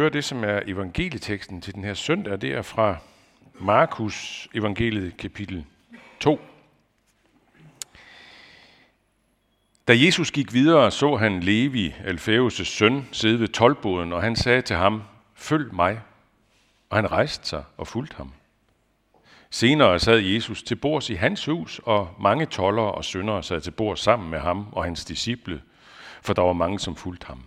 høre det, som er evangelieteksten til den her søndag. Det er fra Markus evangeliet kapitel 2. Da Jesus gik videre, så han Levi, Alfæus' søn, sidde ved tolvboden, og han sagde til ham, følg mig. Og han rejste sig og fulgte ham. Senere sad Jesus til bords i hans hus, og mange toller og syndere sad til bords sammen med ham og hans disciple, for der var mange, som fulgte ham.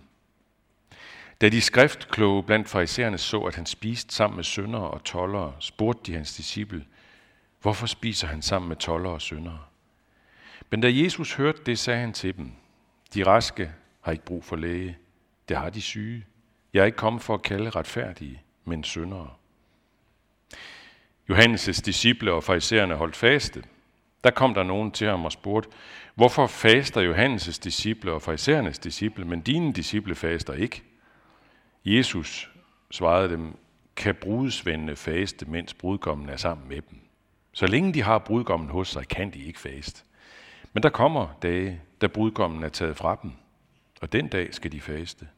Da de skriftkloge blandt farisæerne så, at han spiste sammen med syndere og tollere, spurgte de hans disciple, hvorfor spiser han sammen med tollere og syndere? Men da Jesus hørte det, sagde han til dem, de raske har ikke brug for læge, det har de syge. Jeg er ikke kommet for at kalde retfærdige, men syndere. Johannes' disciple og farisæerne holdt faste. Der kom der nogen til ham og spurgte, hvorfor faster Johannes' disciple og farisæernes disciple, men dine disciple faster ikke? Jesus svarede dem, kan brudsvendene faste, mens brudgommen er sammen med dem. Så længe de har brudgommen hos sig, kan de ikke faste. Men der kommer dage, da brudgommen er taget fra dem, og den dag skal de faste.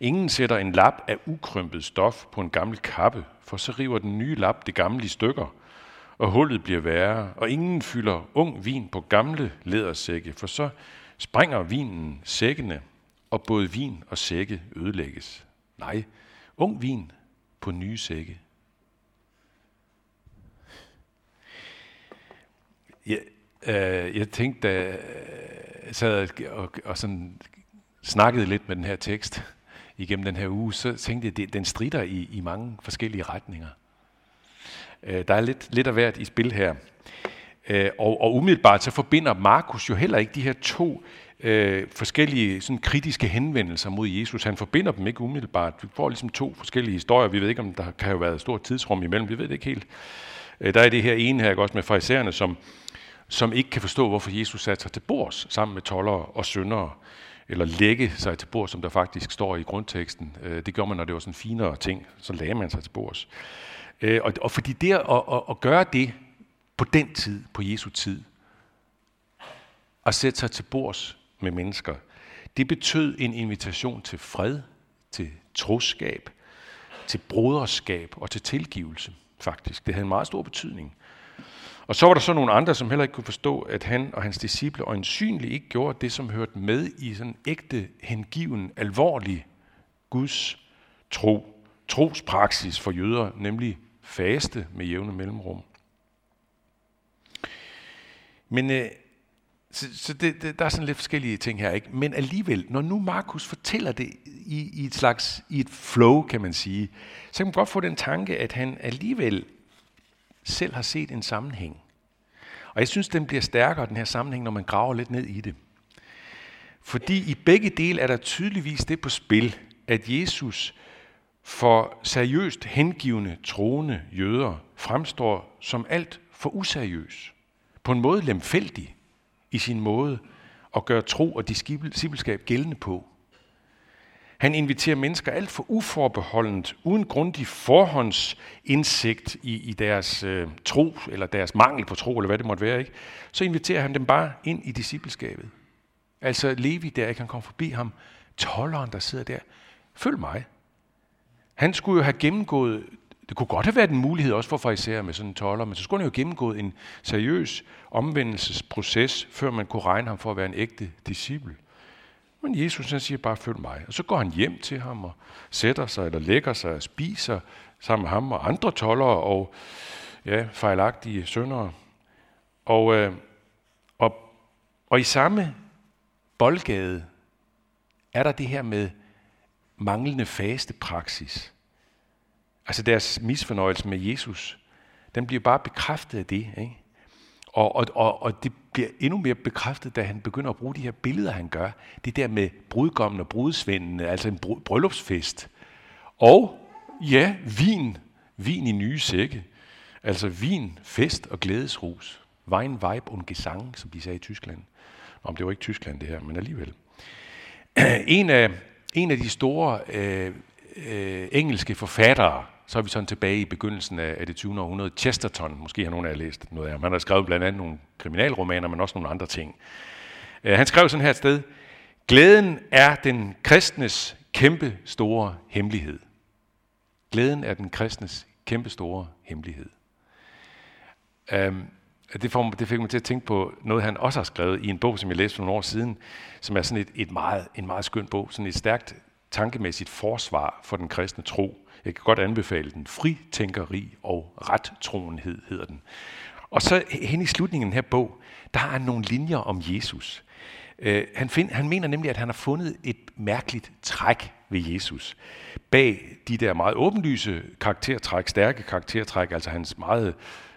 Ingen sætter en lap af ukrympet stof på en gammel kappe, for så river den nye lap det gamle i stykker, og hullet bliver værre, og ingen fylder ung vin på gamle lædersække, for så springer vinen sækkene, og både vin og sække ødelægges. Nej, ung vin på nye sække. Jeg, øh, jeg tænkte, da jeg sad og, og sådan snakkede lidt med den her tekst igennem den her uge, så tænkte jeg, at den strider i, i mange forskellige retninger. Øh, der er lidt, lidt af hvert i spil her. Øh, og, og umiddelbart så forbinder Markus jo heller ikke de her to øh, Øh, forskellige sådan kritiske henvendelser mod Jesus. Han forbinder dem ikke umiddelbart. Vi får ligesom to forskellige historier. Vi ved ikke, om der kan jo være et stort tidsrum imellem. Vi ved det ikke helt. Øh, der er det her ene her også med farisæerne, som, som ikke kan forstå, hvorfor Jesus satte sig til bords sammen med tollere og syndere, eller lægge sig til bords, som der faktisk står i grundteksten. Øh, det gør man, når det var sådan finere ting, så lagde man sig til bords. Øh, og, og fordi det at, at, at gøre det på den tid, på Jesu tid, at sætte sig til bords med mennesker, det betød en invitation til fred, til troskab, til broderskab og til tilgivelse, faktisk. Det havde en meget stor betydning. Og så var der så nogle andre, som heller ikke kunne forstå, at han og hans disciple øjensynligt ikke gjorde det, som hørte med i sådan ægte, hengiven, alvorlig Guds tro, trospraksis for jøder, nemlig faste med jævne mellemrum. Men øh, så, så det, det, der er sådan lidt forskellige ting her, ikke? Men alligevel, når nu Markus fortæller det i, i et slags i et flow, kan man sige, så kan man godt få den tanke, at han alligevel selv har set en sammenhæng. Og jeg synes, den bliver stærkere, den her sammenhæng, når man graver lidt ned i det. Fordi i begge dele er der tydeligvis det på spil, at Jesus for seriøst hengivende, troende jøder fremstår som alt for useriøs. På en måde lemfældig i sin måde at gøre tro og discipleskab gældende på. Han inviterer mennesker alt for uforbeholdent, uden grundig forhåndsindsigt i, i deres øh, tro, eller deres mangel på tro, eller hvad det måtte være. Ikke? Så inviterer han dem bare ind i discipleskabet. Altså Levi der, ikke? han kom forbi ham, tolleren, der sidder der. Følg mig. Han skulle jo have gennemgået, det kunne godt have været en mulighed også for farisæer med sådan en toller, men så skulle han jo gennemgå gennemgået en seriøs omvendelsesproces, før man kunne regne ham for at være en ægte disciple. Men Jesus han siger bare, følg mig. Og så går han hjem til ham og sætter sig, eller lægger sig og spiser sammen med ham og andre tollere og ja, fejlagtige søndere. Og, øh, og, og i samme boldgade er der det her med manglende faste praksis. Altså deres misfornøjelse med Jesus, den bliver bare bekræftet af det. Ikke? Og, og, og, og det bliver endnu mere bekræftet, da han begynder at bruge de her billeder, han gør. Det der med brudgommen og brudsvendene, altså en bryllupsfest. Og ja, vin. Vin i nye sække. Altså vin, fest og glædesrus. Wein, vibe und Gesang, som de sagde i Tyskland. Om det var ikke Tyskland det her, men alligevel. En af, en af de store øh, øh, engelske forfattere, så er vi sådan tilbage i begyndelsen af, af det 20. århundrede. Chesterton, måske har nogen af jer læst noget af ham. Han har skrevet blandt andet nogle kriminalromaner, men også nogle andre ting. Uh, han skrev sådan her et sted, Glæden er den kristnes kæmpe store hemmelighed. Glæden er den kristnes kæmpestore hemmelighed. Um, det, får, det fik mig til at tænke på noget, han også har skrevet i en bog, som jeg læste for nogle år siden, som er sådan et, et meget, en meget skøn bog, sådan et stærkt tankemæssigt forsvar for den kristne tro. Jeg kan godt anbefale den. Fritænkeri og rettroenhed hedder den. Og så hen i slutningen af den her bog, der er nogle linjer om Jesus. Uh, han, find, han mener nemlig, at han har fundet et mærkeligt træk ved Jesus. Bag de der meget åbenlyse karaktertræk, stærke karaktertræk, altså hans meget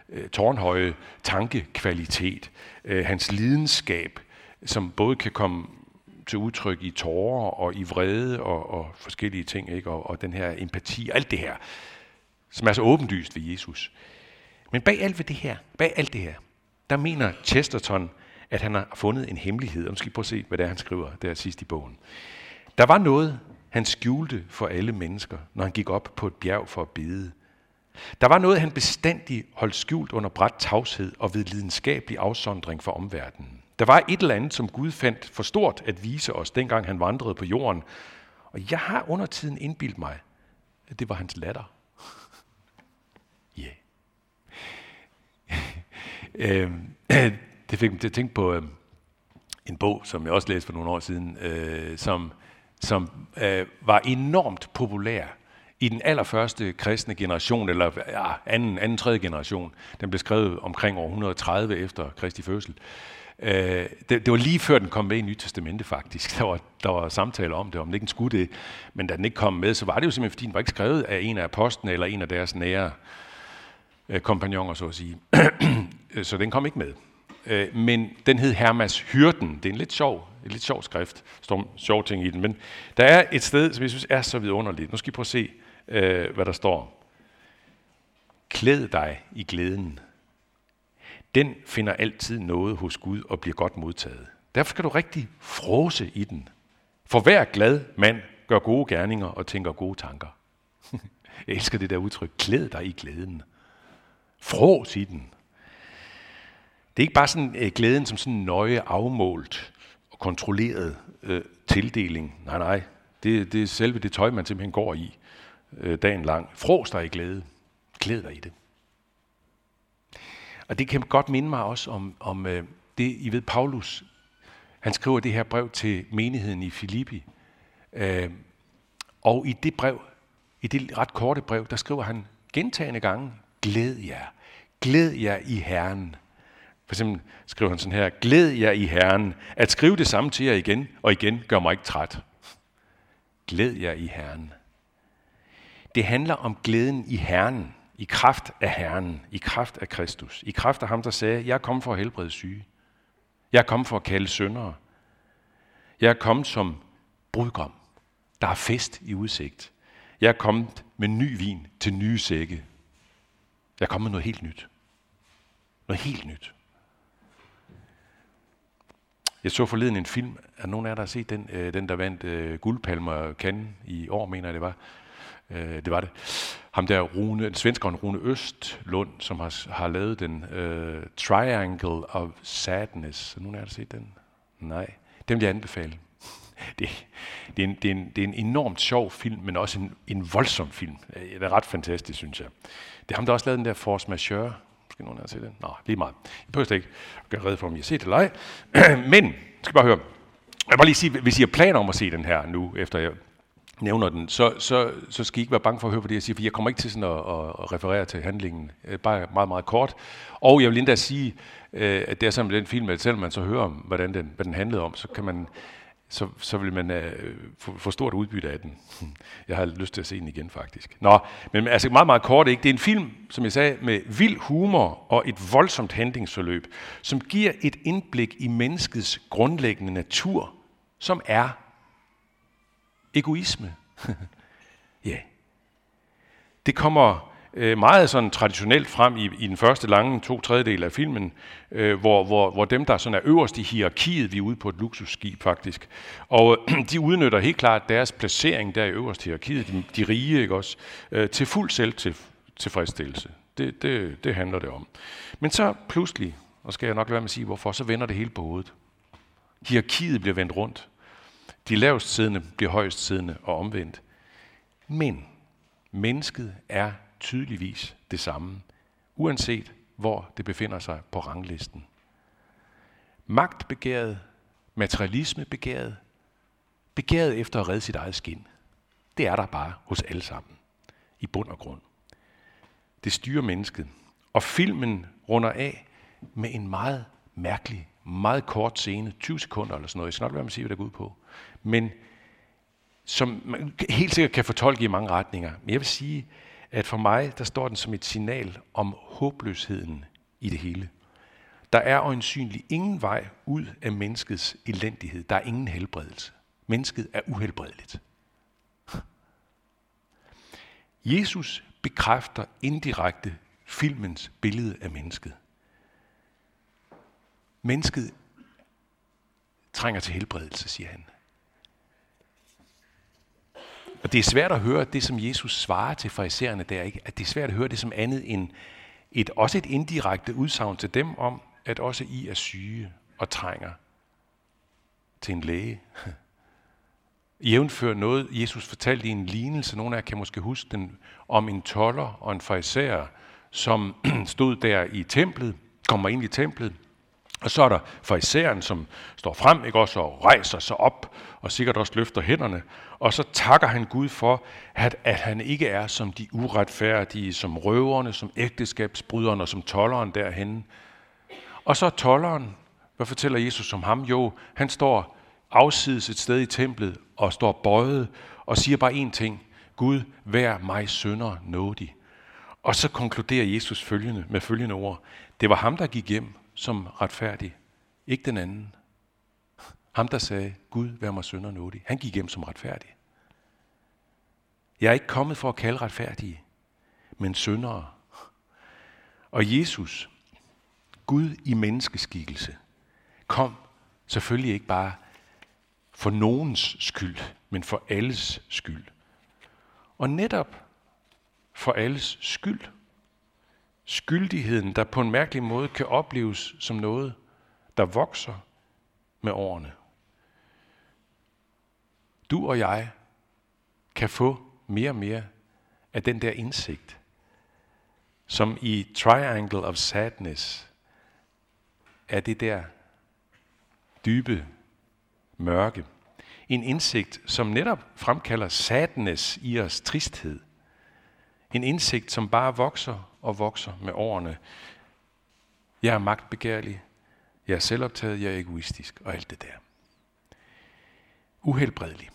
uh, tårnhøje tankekvalitet, uh, hans lidenskab, som både kan komme til udtryk i tårer og i vrede og, og forskellige ting, ikke? Og, og den her empati og alt det her, som er så åbenlyst ved Jesus. Men bag alt ved det her, bag alt det her, der mener Chesterton, at han har fundet en hemmelighed. Og nu skal I prøve at se, hvad det er, han skriver der sidst i bogen. Der var noget, han skjulte for alle mennesker, når han gik op på et bjerg for at bede. Der var noget, han bestandig holdt skjult under bræt tavshed og ved lidenskabelig afsondring for omverdenen. Der var et eller andet, som Gud fandt for stort at vise os, dengang han vandrede på jorden. Og jeg har under tiden indbildt mig, at det var hans latter. Ja. yeah. Øhm, det fik mig til at tænke på øhm, en bog, som jeg også læste for nogle år siden, øh, som, som øh, var enormt populær i den allerførste kristne generation, eller ja, anden, anden, tredje generation. Den blev skrevet omkring år 130 efter Kristi fødsel. Øh, Øh, det, det var lige før den kom med i Nyt Testamente faktisk. Der var, der var samtaler om det, om den ikke skulle det. Men da den ikke kom med, så var det jo simpelthen, fordi den var ikke skrevet af en af apostlene eller en af deres nære øh, kompagnoner, så at sige. så den kom ikke med. Øh, men den hed Hermas Hyrden. Det er en lidt sjov, en lidt sjov skrift. Der står sjov ting i den. Men der er et sted, som jeg synes er så vidunderligt. Nu skal I prøve at se, øh, hvad der står. Klæd dig i glæden den finder altid noget hos Gud og bliver godt modtaget. Derfor skal du rigtig frose i den. For hver glad mand gør gode gerninger og tænker gode tanker. Jeg elsker det der udtryk. Klæd dig i glæden. Frås i den. Det er ikke bare sådan øh, glæden som sådan nøje afmålt og kontrolleret øh, tildeling. Nej, nej. Det, det er selve det tøj, man simpelthen går i øh, dagen lang. Frås dig i glæde. Glæd dig i det. Og det kan godt minde mig også om, om øh, det, I ved, Paulus, han skriver det her brev til menigheden i Filippi. Øh, og i det brev, i det ret korte brev, der skriver han gentagende gange, glæd jer, glæd jer i Herren. For eksempel skriver han sådan her, glæd jer i Herren. At skrive det samme til jer igen og igen gør mig ikke træt. Glæd jer i Herren. Det handler om glæden i Herren i kraft af Herren, i kraft af Kristus, i kraft af ham, der sagde, jeg er kommet for at helbrede syge. Jeg er kommet for at kalde syndere. Jeg er kommet som brudgom. Der er fest i udsigt. Jeg er kommet med ny vin til nye sække. Jeg er kommet med noget helt nyt. Noget helt nyt. Jeg så forleden en film, er nogen af jer, der har set den, øh, den der vandt øh, guldpalmer kan i år, mener jeg det var. Øh, det var det. Ham der Rune, svenskeren Rune Østlund, som har, har lavet den uh, Triangle of Sadness. Nogen af jer har set den? Nej. Den vil jeg anbefale. Det, det, er en, det, er en, det er en enormt sjov film, men også en, en voldsom film. Det er ret fantastisk, synes jeg. Det er ham, der også lavede den der Force Majeure. Måske nogen af jer har set den? Nå, lige meget. Jeg behøver ikke at gøre redde for, om I har set det eller ej. men, skal bare høre. Jeg vil bare lige sige, hvis I har planer om at se den her nu, efter jeg nævner den, så, så, så skal I ikke være bange for at høre på det, jeg siger, for jeg kommer ikke til sådan at, at referere til handlingen, øh, bare meget, meget kort. Og jeg vil endda sige, øh, at det er sådan med den film, at selvom man så hører om, hvordan den, hvad den handlede om, så kan man så, så vil man uh, få, få stort udbytte af den. Jeg har lyst til at se den igen, faktisk. Nå, men altså meget, meget kort, ikke? Det er en film, som jeg sagde, med vild humor og et voldsomt handlingsforløb, som giver et indblik i menneskets grundlæggende natur, som er egoisme. ja. yeah. Det kommer øh, meget sådan traditionelt frem i, i den første lange to tredjedel af filmen, øh, hvor, hvor, hvor dem, der sådan er øverst i hierarkiet, vi er ude på et luksusskib faktisk, og øh, de udnytter helt klart deres placering der i øverst i hierarkiet, de, de rige, ikke også, øh, til fuld selv til, tilfredsstillelse. Det, det, det handler det om. Men så pludselig, og skal jeg nok lade være med at sige hvorfor, så vender det hele på hovedet. Hierarkiet bliver vendt rundt. De lavest siddende bliver højst siddende og omvendt. Men Mennesket er tydeligvis det samme, uanset hvor det befinder sig på ranglisten. Magtbegæret, materialismebegæret, begæret efter at redde sit eget skin. Det er der bare hos alle sammen, i bund og grund. Det styrer mennesket. Og filmen runder af med en meget mærkelig, meget kort scene, 20 sekunder eller sådan noget. Jeg skal nok være med at sige, hvad det går ud på. Men som man helt sikkert kan fortolke i mange retninger. Men jeg vil sige, at for mig, der står den som et signal om håbløsheden i det hele. Der er øjensynligt ingen vej ud af menneskets elendighed. Der er ingen helbredelse. Mennesket er uhelbredeligt. Jesus bekræfter indirekte filmens billede af mennesket. Mennesket trænger til helbredelse, siger han. Og det er svært at høre det, som Jesus svarer til farisæerne der, ikke? at det er svært at høre det som andet end et, også et indirekte udsagn til dem om, at også I er syge og trænger til en læge. Jævnfør noget, Jesus fortalte i en lignelse, nogle af jer kan måske huske den, om en toller og en farisæer, som stod der i templet, kommer ind i templet, og så er der fariseren, som står frem, ikke også, og rejser sig op, og sikkert også løfter hænderne, og så takker han Gud for, at, at han ikke er som de uretfærdige, som røverne, som ægteskabsbryderne og som tolleren derhen. Og så tolleren, hvad fortæller Jesus om ham? Jo, han står afsides et sted i templet og står bøjet og siger bare én ting. Gud, vær mig sønder nådig. Og så konkluderer Jesus følgende, med følgende ord. Det var ham, der gik hjem som retfærdig, ikke den anden. Ham, der sagde, Gud, vær mig sønder nådig. Han gik hjem som retfærdig. Jeg er ikke kommet for at kalde retfærdige, men syndere. Og Jesus, Gud i menneskeskikkelse, kom selvfølgelig ikke bare for nogens skyld, men for alles skyld. Og netop for alles skyld, skyldigheden, der på en mærkelig måde kan opleves som noget, der vokser med årene. Du og jeg kan få mere og mere af den der indsigt, som i Triangle of Sadness er det der dybe mørke. En indsigt, som netop fremkalder sadness i os, tristhed. En indsigt, som bare vokser og vokser med årene. Jeg er magtbegærlig, jeg er selvoptaget, jeg er egoistisk og alt det der. Uhelbredelig.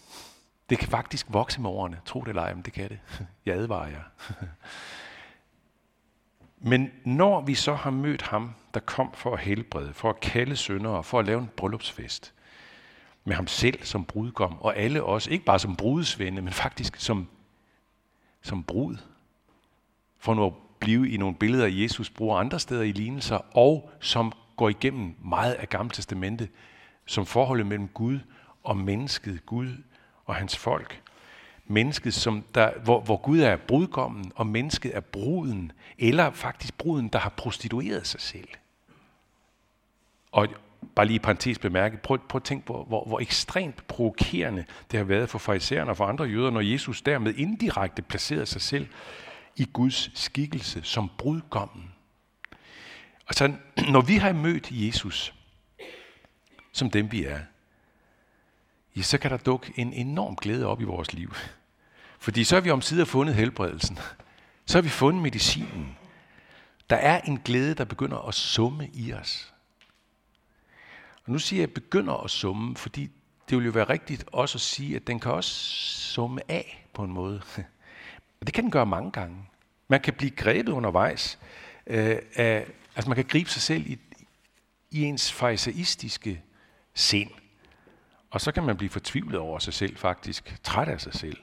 Det kan faktisk vokse med årene. Tro det eller ej, men det kan det. Jeg advarer jer. Men når vi så har mødt ham, der kom for at helbrede, for at kalde syndere, for at lave en bryllupsfest, med ham selv som brudgom, og alle os, ikke bare som brudsvende, men faktisk som, som brud, for nu at blive i nogle billeder, Jesus bruger andre steder i lignelser, og som går igennem meget af Gamle Testamente, som forholdet mellem Gud og mennesket, Gud og hans folk. Mennesket, som der, hvor, hvor Gud er brudgommen, og mennesket er bruden, eller faktisk bruden, der har prostitueret sig selv. Og bare lige i parentes bemærke, prøv, prøv at tænke på, hvor, hvor ekstremt provokerende det har været for farisæerne og for andre jøder, når Jesus dermed indirekte placerede sig selv i Guds skikkelse som brudgommen. Og så, når vi har mødt Jesus, som dem vi er, ja, så kan der dukke en enorm glæde op i vores liv. Fordi så har vi omsider fundet helbredelsen. Så har vi fundet medicinen. Der er en glæde, der begynder at summe i os. Og nu siger jeg, at jeg begynder at summe, fordi det vil jo være rigtigt også at sige, at den kan også summe af på en måde. Og det kan den gøre mange gange. Man kan blive grebet undervejs. Øh, af, altså man kan gribe sig selv i, i ens farisaistiske sind. Og så kan man blive fortvivlet over sig selv faktisk, træt af sig selv.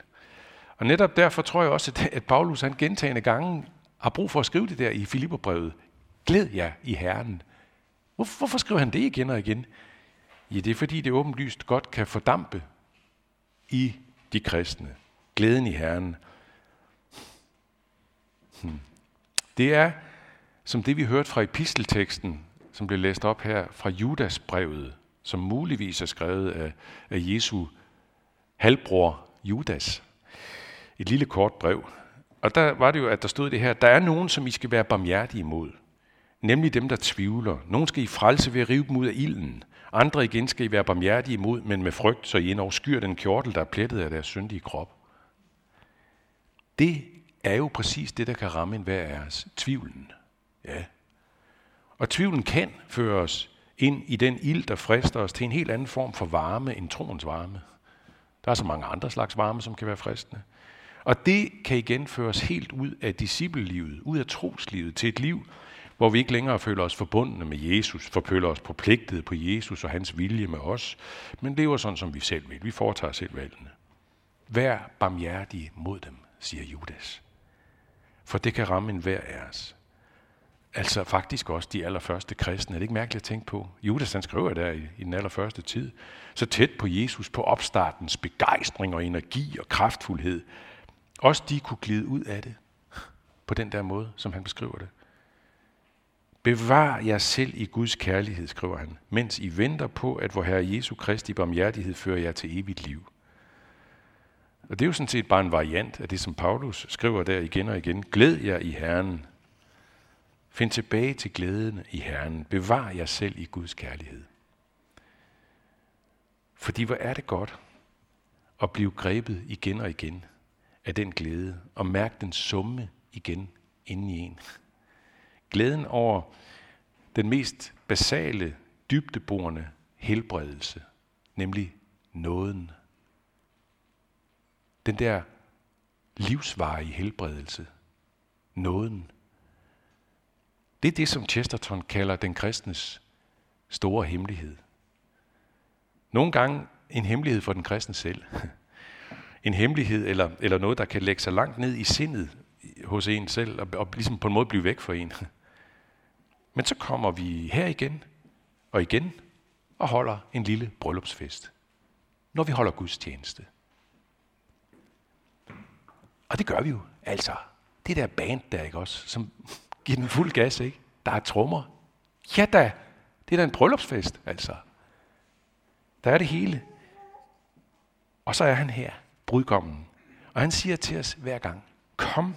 Og netop derfor tror jeg også, at, at Paulus han gentagende gange har brug for at skrive det der i Filipperbrevet. Glæd jer i Herren. Hvor, hvorfor skriver han det igen og igen? Ja, det er fordi, det åbenlyst godt kan fordampe i de kristne. Glæden i Herren. Hmm. Det er, som det vi hørte fra epistelteksten, som blev læst op her fra Judas brevet, som muligvis er skrevet af, af Jesu halvbror Judas. Et lille kort brev. Og der var det jo, at der stod det her, der er nogen, som I skal være barmhjertige imod. Nemlig dem, der tvivler. Nogen skal I frelse ved at rive dem ud af ilden. Andre igen skal I være barmhjertige imod, men med frygt, så I endnu skyr den kjortel, der er plettet af deres syndige krop. Det er jo præcis det, der kan ramme enhver af os. Tvivlen. Ja. Og tvivlen kan føre os ind i den ild, der frister os til en helt anden form for varme end troens varme. Der er så mange andre slags varme, som kan være fristende. Og det kan igen føre os helt ud af disciplelivet, ud af troslivet, til et liv, hvor vi ikke længere føler os forbundne med Jesus, forfølger os forpligtet på Jesus og hans vilje med os, men lever sådan, som vi selv vil. Vi foretager selv valgene. Vær barmhjertig mod dem, siger Judas. For det kan ramme enhver af os. Altså faktisk også de allerførste kristne. Er det ikke mærkeligt at tænke på? Judas han skriver der i, i den allerførste tid. Så tæt på Jesus, på opstartens begejstring og energi og kraftfuldhed. Også de kunne glide ud af det på den der måde, som han beskriver det. Bevar jer selv i Guds kærlighed, skriver han, mens I venter på, at vor Herre Jesu Kristi barmhjertighed fører jer til evigt liv. Og det er jo sådan set bare en variant af det, som Paulus skriver der igen og igen. Glæd jer i Herren. Find tilbage til glæden i Herren. Bevar jer selv i Guds kærlighed. Fordi hvor er det godt at blive grebet igen og igen af den glæde, og mærke den summe igen inden i en. Glæden over den mest basale, dybdeborende helbredelse, nemlig nåden. Den der livsvarige helbredelse, nåden. Det er det, som Chesterton kalder den kristnes store hemmelighed. Nogle gange en hemmelighed for den kristne selv. En hemmelighed eller, eller noget, der kan lægge sig langt ned i sindet hos en selv, og, og ligesom på en måde blive væk fra en. Men så kommer vi her igen og igen og holder en lille bryllupsfest, når vi holder gudstjeneste. Og det gør vi jo, altså. Det der band der, ikke også, som giver den fuld gas, ikke? Der er trommer. Ja da, det er da en bryllupsfest, altså. Der er det hele. Og så er han her, brudgommen. Og han siger til os hver gang, kom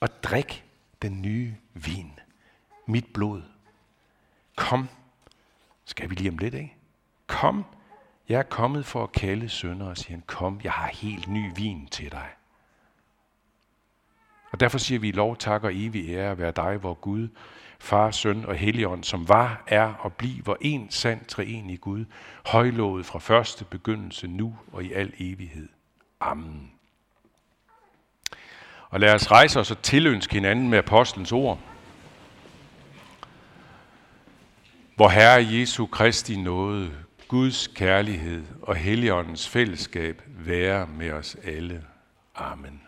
og drik den nye vin mit blod. Kom. Skal vi lige om lidt, ikke? Kom. Jeg er kommet for at kalde sønder og siger han, kom, jeg har helt ny vin til dig. Og derfor siger vi lov, tak og evig ære være dig, hvor Gud, Far, Søn og Helligånd, som var, er og bliver en sand treen i Gud, højlovet fra første begyndelse, nu og i al evighed. Amen. Og lad os rejse os og tilønske hinanden med apostlens ord. Hvor Herre Jesu Kristi nåde, Guds kærlighed og Helligåndens fællesskab være med os alle. Amen.